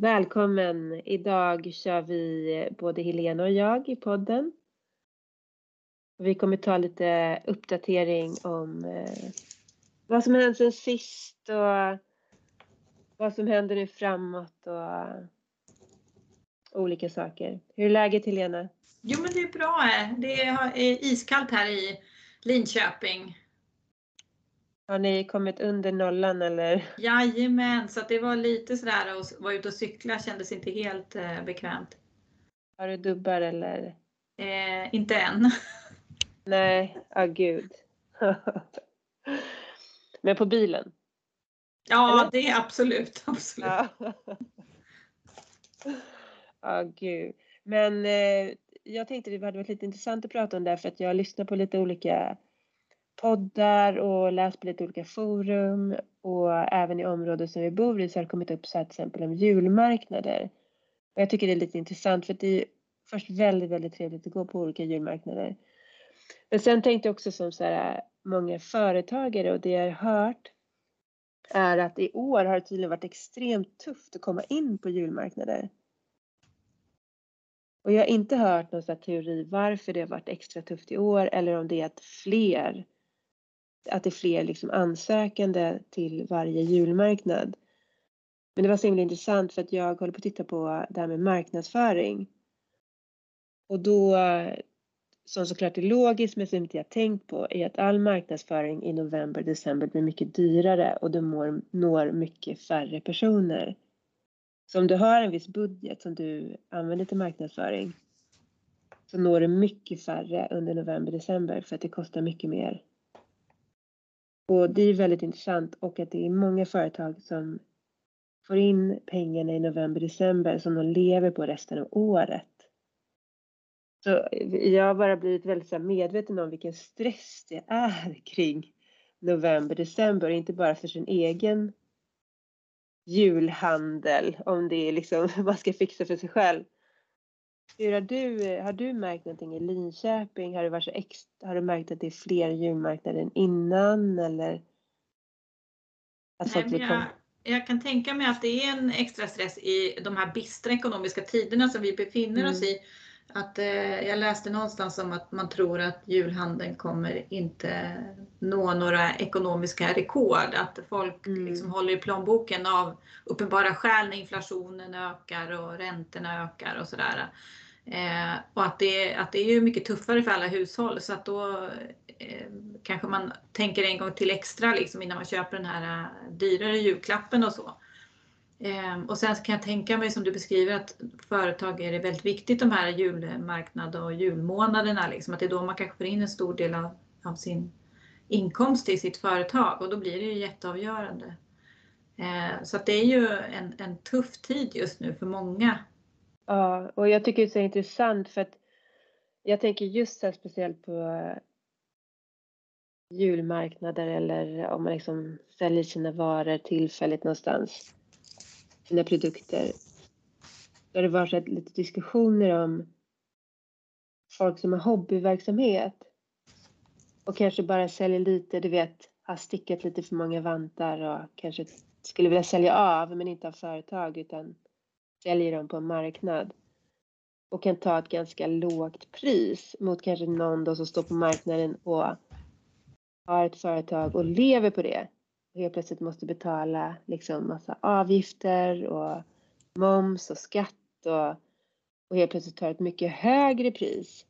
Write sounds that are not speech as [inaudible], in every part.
Välkommen! Idag kör vi eh, både Helena och jag i podden. Vi kommer ta lite uppdatering om eh, vad som hänt sen sist och vad som händer nu framåt och olika saker. Hur är läget Helena? Jo men det är bra. Det är eh, iskallt här i Linköping. Har ni kommit under nollan eller? Jajamän, så det var lite sådär att vara ute och cykla kändes inte helt eh, bekvämt. Har du dubbar eller? Eh, inte än. [laughs] Nej, ja oh, gud. [laughs] Men på bilen? Ja, eller? det är absolut. [laughs] absolut. Ja, oh, gud. Men eh, jag tänkte det hade varit lite intressant att prata om det för att jag lyssnar på lite olika poddar och läst på lite olika forum och även i området som vi bor i så har det kommit upp så här till exempel om julmarknader. Och jag tycker det är lite intressant för det är först väldigt, väldigt trevligt att gå på olika julmarknader. Men sen tänkte jag också som så här, äh, många företagare och det jag har hört är att i år har det tydligen varit extremt tufft att komma in på julmarknader. Och jag har inte hört någon teori varför det har varit extra tufft i år eller om det är att fler att det är fler liksom ansökande till varje julmarknad. Men det var så himla intressant för att jag håller på att titta på det här med marknadsföring. Och då, som såklart är logiskt men som inte jag tänkt på, är att all marknadsföring i november, december blir mycket dyrare och du når, når mycket färre personer. Så om du har en viss budget som du använder till marknadsföring så når du mycket färre under november, december för att det kostar mycket mer och det är väldigt intressant och att det är många företag som får in pengarna i november, december som de lever på resten av året. Så jag har bara blivit väldigt medveten om vilken stress det är [laughs] kring november, december, inte bara för sin egen julhandel, om det är liksom [laughs] man ska fixa för sig själv, hur har du, har du märkt någonting i Linköping? Har det varit så extra, har du märkt att det är fler julmarknader än innan eller? Att Nej, men jag, jag, kan tänka mig att det är en extra stress i de här bistra ekonomiska tiderna som vi befinner mm. oss i. Att, eh, jag läste någonstans om att man tror att julhandeln kommer inte nå några ekonomiska rekord. Att folk mm. liksom håller i plånboken av uppenbara skäl när inflationen ökar och räntorna ökar och sådär. Eh, och att det, att det är ju mycket tuffare för alla hushåll så att då eh, kanske man tänker en gång till extra liksom innan man köper den här eh, dyrare julklappen och så. Ehm, och sen kan jag tänka mig som du beskriver att företag är det väldigt viktigt de här julmarknaderna och julmånaderna. Liksom, att det är då man kanske får in en stor del av, av sin inkomst i sitt företag och då blir det ju jätteavgörande. Ehm, så att det är ju en, en tuff tid just nu för många Ja, och jag tycker det är så intressant för att jag tänker just så speciellt på eh, julmarknader eller om man liksom säljer sina varor tillfälligt någonstans, sina produkter. Där det varit lite diskussioner om folk som har hobbyverksamhet och kanske bara säljer lite, du vet, har stickat lite för många vantar och kanske skulle vilja sälja av men inte av företag utan säljer dem på en marknad och kan ta ett ganska lågt pris mot kanske någon då som står på marknaden och har ett företag och lever på det och helt plötsligt måste betala liksom massa avgifter och moms och skatt och, och helt plötsligt tar ett mycket högre pris.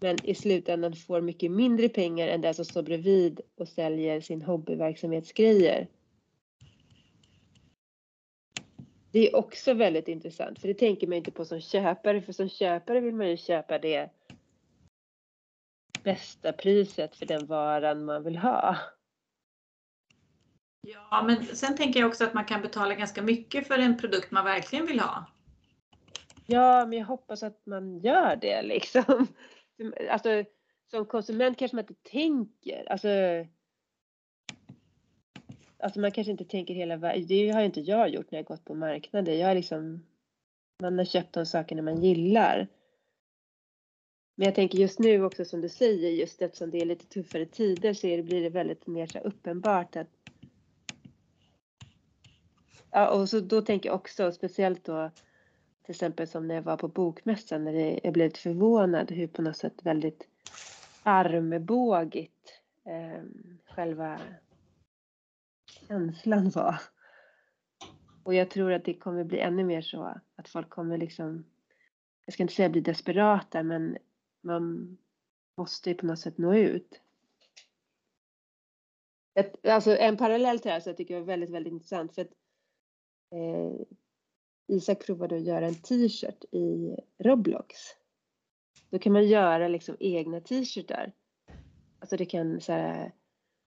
Men i slutändan får mycket mindre pengar än den som står bredvid och säljer sin hobbyverksamhetsgrejer. Det är också väldigt intressant för det tänker man inte på som köpare för som köpare vill man ju köpa det bästa priset för den varan man vill ha. Ja, men sen tänker jag också att man kan betala ganska mycket för en produkt man verkligen vill ha. Ja, men jag hoppas att man gör det liksom. [laughs] Alltså, som konsument kanske man inte tänker. Alltså, alltså man kanske inte tänker hela vägen. Det har inte jag gjort när jag gått på marknader. Jag har liksom, man har köpt de sakerna man gillar. Men jag tänker just nu också som du säger, just eftersom det är lite tuffare tider så blir det väldigt mer så uppenbart att ja, och så då tänker jag också speciellt då till exempel som när jag var på bokmässan när det, jag blev lite förvånad hur på något sätt väldigt armbågigt eh, själva känslan var. Och jag tror att det kommer bli ännu mer så att folk kommer liksom, jag ska inte säga bli desperata men man måste ju på något sätt nå ut. Ett, alltså en parallell till det här så jag tycker jag är väldigt, väldigt intressant för att eh, Isak provade att göra en t-shirt i Roblox. Då kan man göra liksom egna t-shirtar. Alltså det kan så här,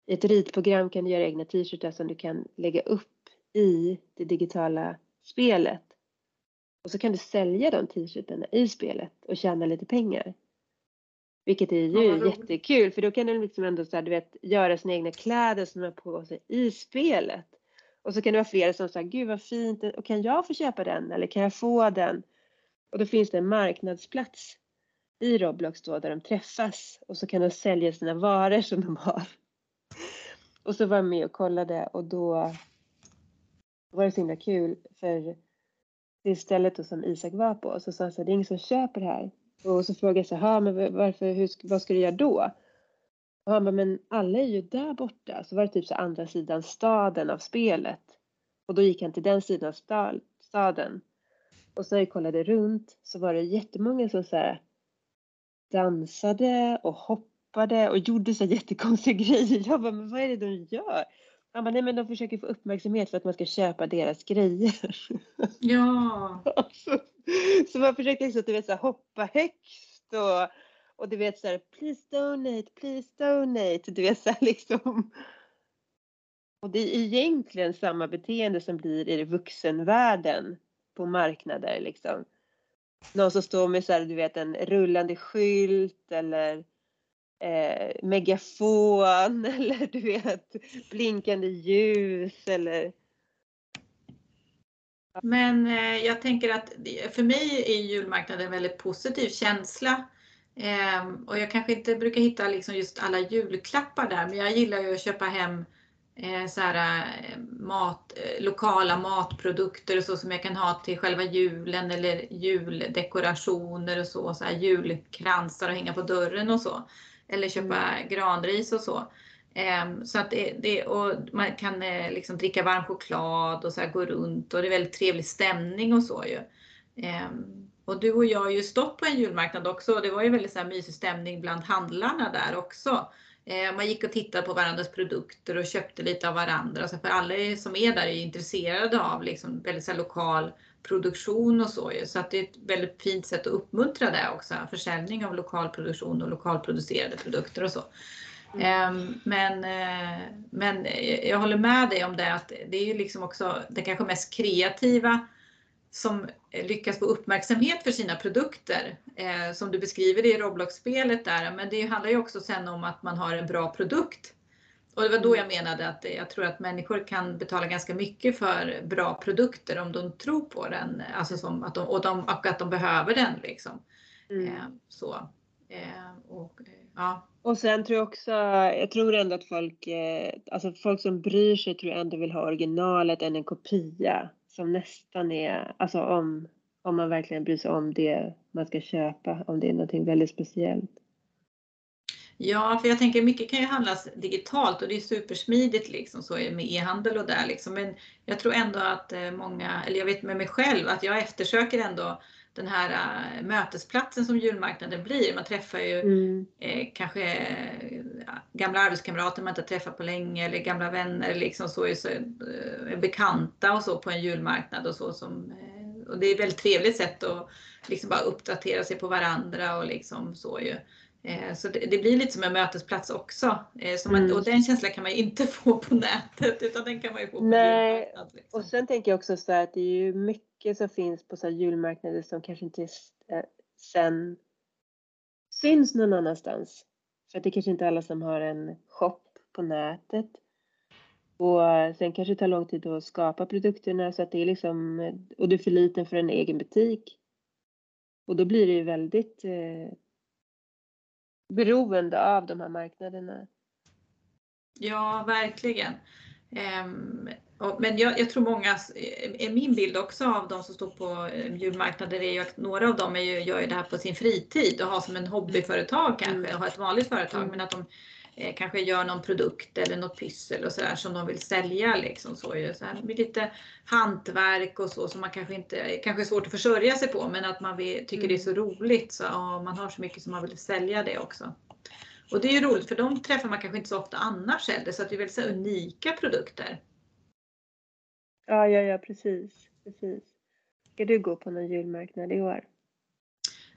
i ett ritprogram kan du göra egna t-shirtar som du kan lägga upp i det digitala spelet. Och så kan du sälja de t-shirtarna i spelet och tjäna lite pengar. Vilket är ju ja, jättekul för då kan du liksom ändå så här, du vet, göra sina egna kläder som man har på sig i spelet. Och så kan det vara flera som säger, gud vad fint, och kan jag få köpa den eller kan jag få den? Och då finns det en marknadsplats i Roblox då där de träffas och så kan de sälja sina varor som de har. Och så var jag med och kollade och då var det så himla kul för det stället som Isak var på så sa han så här, det är ingen som köper här. Och så frågade jag så här, men varför, hur, vad ska du göra då? Och han bara, men alla är ju där borta. Så var det typ så andra sidan staden av spelet. Och då gick han till den sidan av staden. Och så när jag kollade runt så var det jättemånga som så här dansade och hoppade och gjorde så jättekonstiga [laughs] grejer. Jag bara, men vad är det de gör? Han bara, nej men de försöker få uppmärksamhet för att man ska köpa deras grejer. Ja. [laughs] så, så man försöker liksom, du vet, så här, hoppa högst och och du vet så här, please donate, please donate. Du vet så här, [laughs] liksom. Och det är egentligen samma beteende som blir i vuxenvärlden på marknader liksom. Någon som står med så här, du vet en rullande skylt eller eh, megafon [laughs] eller du vet blinkande ljus eller men eh, jag tänker att för mig är julmarknaden en väldigt positiv känsla. Ehm, och jag kanske inte brukar hitta liksom just alla julklappar där, men jag gillar ju att köpa hem eh, så här, eh, mat, eh, lokala matprodukter och så som jag kan ha till själva julen eller juldekorationer och så, så här julkransar och hänga på dörren och så. Eller köpa mm. granris och så. Ehm, så att det, det, och man kan liksom dricka varm choklad och så gå runt och det är väldigt trevlig stämning och så ju. Ehm, och du och jag har ju stått på en julmarknad också och det var ju väldigt så här mysig stämning bland handlarna där också. Eh, man gick och tittade på varandras produkter och köpte lite av varandra. Så för alla som är där är intresserade av liksom väldigt så lokal produktion och så. Så att det är ett väldigt fint sätt att uppmuntra det också. Försäljning av lokal produktion och lokalproducerade produkter och så. Mm. Ehm, men, eh, men jag håller med dig om det att det är ju liksom också den kanske mest kreativa som lyckas få uppmärksamhet för sina produkter. Eh, som du beskriver det i Roblox-spelet där, men det handlar ju också sen om att man har en bra produkt. Och det var då jag menade att jag tror att människor kan betala ganska mycket för bra produkter om de tror på den alltså som att de, och, de, och att de behöver den. Liksom. Mm. Eh, så. Eh, och, ja. och sen tror jag också, jag tror ändå att folk, eh, alltså folk som bryr sig tror jag ändå vill ha originalet än en kopia som nästan är, alltså om, om man verkligen bryr sig om det man ska köpa, om det är någonting väldigt speciellt. Ja, för jag tänker mycket kan ju handlas digitalt och det är supersmidigt liksom så med e-handel och där liksom. Men jag tror ändå att eh, många, eller jag vet med mig själv, att jag eftersöker ändå den här äh, mötesplatsen som julmarknaden blir. Man träffar ju mm. eh, kanske gamla arbetskamrater man inte träffat på länge eller gamla vänner liksom så, så äh, bekanta och så på en julmarknad och så. Som, eh, och det är ett väldigt trevligt sätt att liksom bara uppdatera sig på varandra och liksom så ju. Eh, så det, det, blir lite som en mötesplats också. Eh, man, mm. Och den känslan kan man inte [laughs] få på nätet utan den kan man ju få på Nej. julmarknad. Liksom. Och sen tänker jag också så att det är ju mycket som finns på så här julmarknader som kanske inte eh, sen syns någon annanstans. För att det kanske inte är alla som har en shop på nätet. Och sen kanske det tar lång tid att skapa produkterna så att det är liksom, och du är för liten för en egen butik. Och då blir det ju väldigt eh, beroende av de här marknaderna. Ja, verkligen. Ehm, men jag, jag, tror många, är min bild också av de som står på julmarknader är ju att några av dem är ju, gör ju det här på sin fritid och har som en hobbyföretag kanske, mm. och har ett vanligt företag. Mm. Men att de eh, kanske gör någon produkt eller något pyssel och sådär som de vill sälja. Liksom, så ju. Så här, blir lite hantverk och så som man kanske inte, kanske är svårt att försörja sig på men att man vill, tycker det är så mm. roligt så ja, man har så mycket som man vill sälja det också. Och det är ju roligt för de träffar man kanske inte så ofta annars heller så att det är väldigt så unika produkter. Ja, ja, ja precis. precis. Ska du gå på någon julmarknad i år?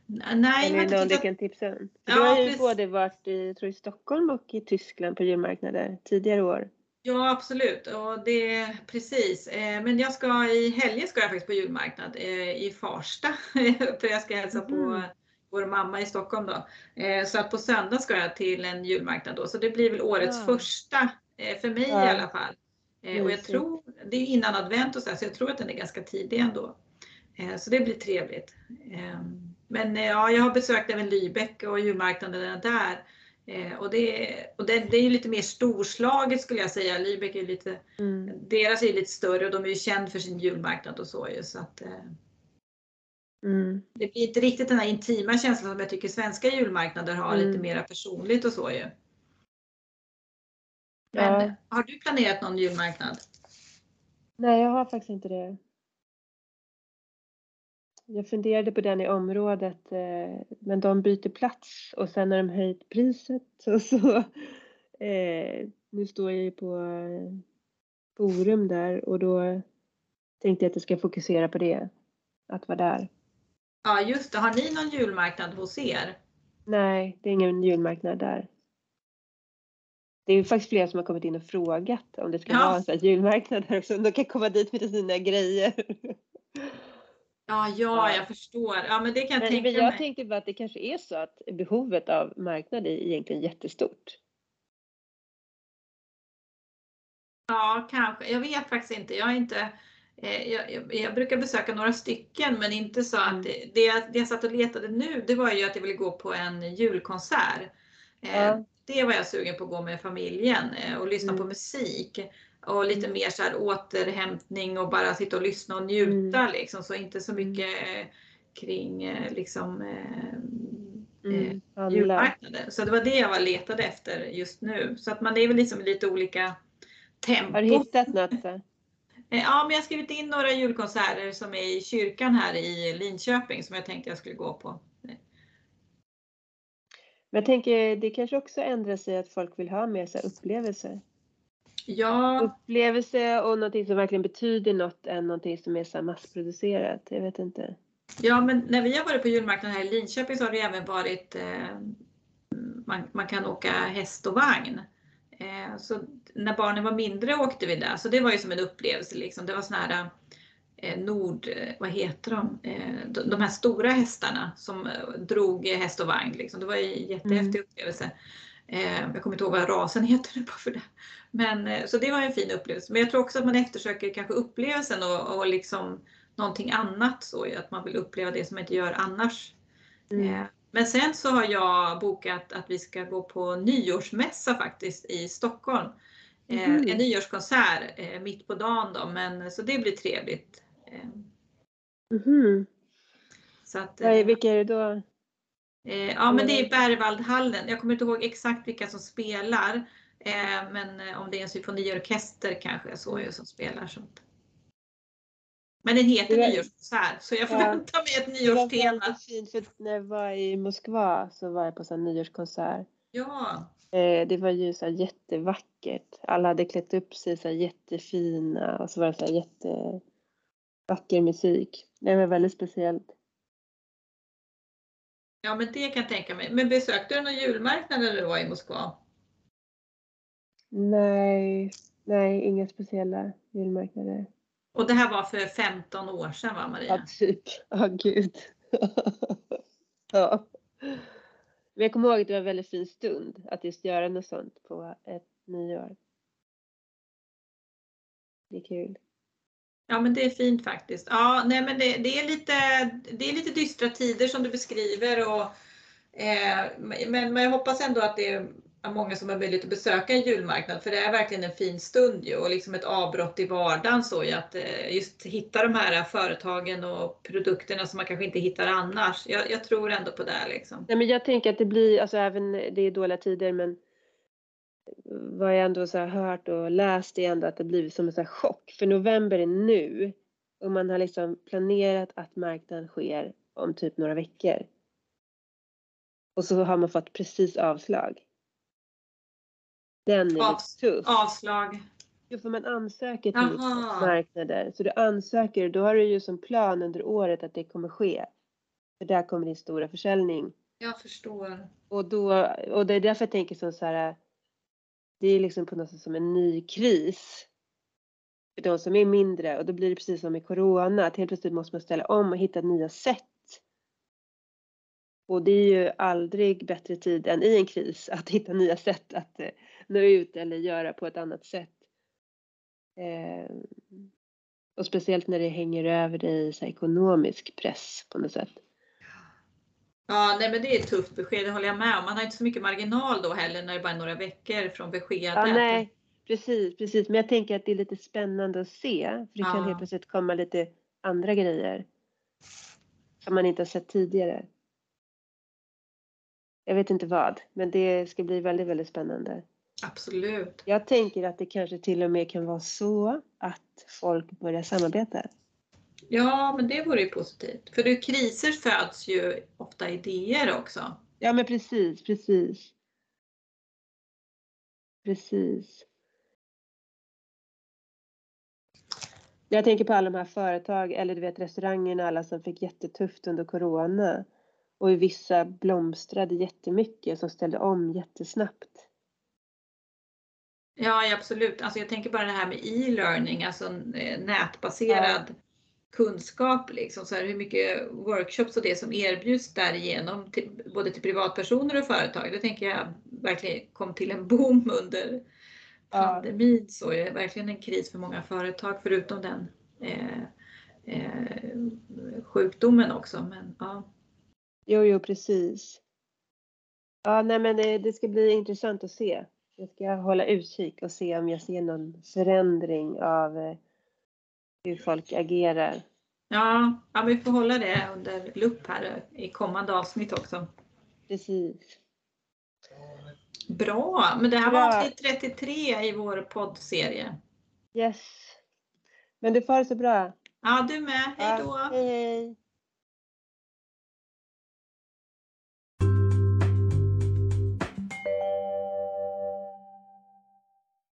Nej, Eller någon du kan tipsa om? Ja, du har ju precis. både varit i, tror i Stockholm och i Tyskland på julmarknader tidigare år. Ja absolut, och det, precis. Eh, men jag ska i helgen ska jag faktiskt på julmarknad eh, i Farsta. [laughs] För jag ska hälsa mm. på vår mamma i Stockholm då. Eh, så att på söndag ska jag till en julmarknad då. Så det blir väl årets ja. första för mig ja. i alla fall. Och jag tror, det är innan advent och så, så jag tror att den är ganska tidig ändå. Så det blir trevligt. Ehm, men eh, ja, jag har besökt även Lübeck och julmarknaderna där. Eh, och det, och det, det är ju lite mer storslaget skulle jag säga. Lübeck är lite, mm. deras är lite större och de är ju kända för sin julmarknad och så ju. Så att, eh, mm. Det blir inte riktigt den här intima känslan som jag tycker svenska julmarknader har, mm. lite mera personligt och så ju. Men ja. har du planerat någon julmarknad? Nej, jag har faktiskt inte det. Jag funderade på den i området eh, men de byter plats och sen har de höjt priset [laughs] och så eh, nu står jag ju på eh, Forum där och då tänkte jag att jag ska fokusera på det, att vara där. Ja just det, har ni någon julmarknad hos er? Nej, det är ingen julmarknad där. Det är faktiskt flera som har kommit in och frågat om det ska ja. vara en här julmarknad där också, de kan komma dit med sina grejer. Ja, ja, jag förstår. Ja, men det kan jag men, tänka men jag mig. tänkte bara att det kanske är så att behovet av marknad är egentligen jättestort. Ja, kanske. Jag vet faktiskt inte. Jag, inte eh, jag, jag, jag, brukar besöka några stycken men inte så att mm. det, det, jag, det jag satt och letade nu det var ju att jag ville gå på en julkonsert. Eh, ja. Det var jag sugen på att gå med familjen eh, och lyssna mm. på musik och lite mm. mer så här återhämtning och bara sitta och lyssna och njuta mm. liksom. Så inte så mm. mycket eh, kring eh, liksom eh, mm, julmarknaden. Så det var det jag var letade efter just nu. Så att man är väl liksom lite olika tempo. Har du hittat något? Så? [laughs] Ja, men jag har skrivit in några julkonserter som är i kyrkan här i Linköping som jag tänkte jag skulle gå på. Men jag tänker det kanske också ändrar sig att folk vill ha mer så upplevelser. Ja. Upplevelse och någonting som verkligen betyder något än någonting som är så massproducerat. Jag vet inte. Ja, men när vi har varit på julmarknaden här i Linköping så har det även varit eh, man, man, kan åka häst och vagn. Eh, så när barnen var mindre åkte vi där, så det var ju som en upplevelse. Liksom. Det var såna här Nord, vad heter de? Eh, de här stora hästarna som eh, drog häst och vagn. Liksom. Det var en jättehäftig mm. upplevelse. Eh, jag kommer inte ihåg vad rasen [laughs] heter nu bara för det. Men, eh, så det var en fin upplevelse. Men jag tror också att man eftersöker kanske upplevelsen och, och liksom någonting annat. Så att man vill uppleva det som man inte gör annars. Mm. Eh, men sen så har jag bokat att vi ska gå på nyårsmässa faktiskt i Stockholm. Mm. En nyårskonsert mitt på dagen då, men så det blir trevligt. Mm. Så att, vilka är det då? Ja men det är Berwaldhallen. Jag kommer inte ihåg exakt vilka som spelar. Eh, men eh, om det är en symfoniorkester kanske så är som spelar. Sånt. Men den heter var... nyårskonsert så jag förväntar ja. mig ett nyårstema. Det var fint för när jag var i Moskva så var jag på en nyårskonsert. Ja. Eh, det var ju så jättevackert. Alla hade klätt upp sig så jättefina och så var det så jättevacker musik. Det var väldigt speciellt. Ja men det kan jag tänka mig. Men besökte du någon julmarknad när du var i Moskva? Nej, nej, inga speciella julmarknader. Och det här var för 15 år sedan va Maria? Ja, typ. Ja, oh, gud. [laughs] ja. Men jag kommer ihåg att det var en väldigt fin stund att just göra något sånt på ett nyår. Det är kul. Ja men det är fint faktiskt. Ja, nej men det, det, är, lite, det är lite dystra tider som du beskriver. Och, eh, men, men jag hoppas ändå att det är många som har möjlighet att besöka en julmarknad för det är verkligen en fin stund ju och liksom ett avbrott i vardagen så ju att eh, just hitta de här företagen och produkterna som man kanske inte hittar annars. Jag, jag tror ändå på det liksom. Nej, men jag tänker att det blir, alltså även det är dåliga tider men vad jag ändå så har hört och läst är ändå att det blivit som en så chock. För november är nu och man har liksom planerat att marknaden sker om typ några veckor. Och så har man fått precis avslag. Den är Av, tuff. Avslag. Jo, för man ansöker till marknader. Så du ansöker, då har du ju som plan under året att det kommer ske. För där kommer din stora försäljning. Jag förstår. Och, då, och det är därför jag tänker så här, det är liksom på något sätt som en ny kris. För de som är mindre och då blir det precis som med Corona, att helt plötsligt måste man ställa om och hitta nya sätt och det är ju aldrig bättre tid än i en kris att hitta nya sätt att eh, nå ut eller göra på ett annat sätt. Eh, och speciellt när det hänger över dig så ekonomisk press på något sätt. Ja, nej men det är ett tufft besked, det håller jag med om. Man har inte så mycket marginal då heller när det bara är några veckor från beskedet. Ja, nej, precis, precis. Men jag tänker att det är lite spännande att se. För det ja. kan helt plötsligt komma lite andra grejer. Som man inte har sett tidigare. Jag vet inte vad, men det ska bli väldigt, väldigt spännande. Absolut. Jag tänker att det kanske till och med kan vara så att folk börjar samarbeta. Ja, men det vore ju positivt. För ur kriser föds ju ofta idéer också. Ja, men precis, precis. Precis. Jag tänker på alla de här företag, eller du vet restaurangerna, alla som fick jättetufft under Corona. Och vissa blomstrade jättemycket som ställde om jättesnabbt. Ja, absolut. Alltså jag tänker bara det här med e-learning, alltså eh, nätbaserad ja. Kunskap. Liksom. Så här, hur mycket workshops och det som erbjuds därigenom, till, både till privatpersoner och företag. Det tänker jag verkligen kom till en boom under pandemin. Så är det verkligen en kris för många företag, förutom den eh, eh, sjukdomen också. Men, ja. Jo, jo, precis. Ja, nej, men det, det ska bli intressant att se. Jag ska hålla utkik och se om jag ser någon förändring av eh, hur folk agerar. Ja, ja, vi får hålla det under lupp här i kommande avsnitt också. Precis. Bra, men det här Bra. var avsnitt 33 i vår poddserie. Yes. Men du får det så bra. Ja, du med. Hej då. Ja, hej, hej.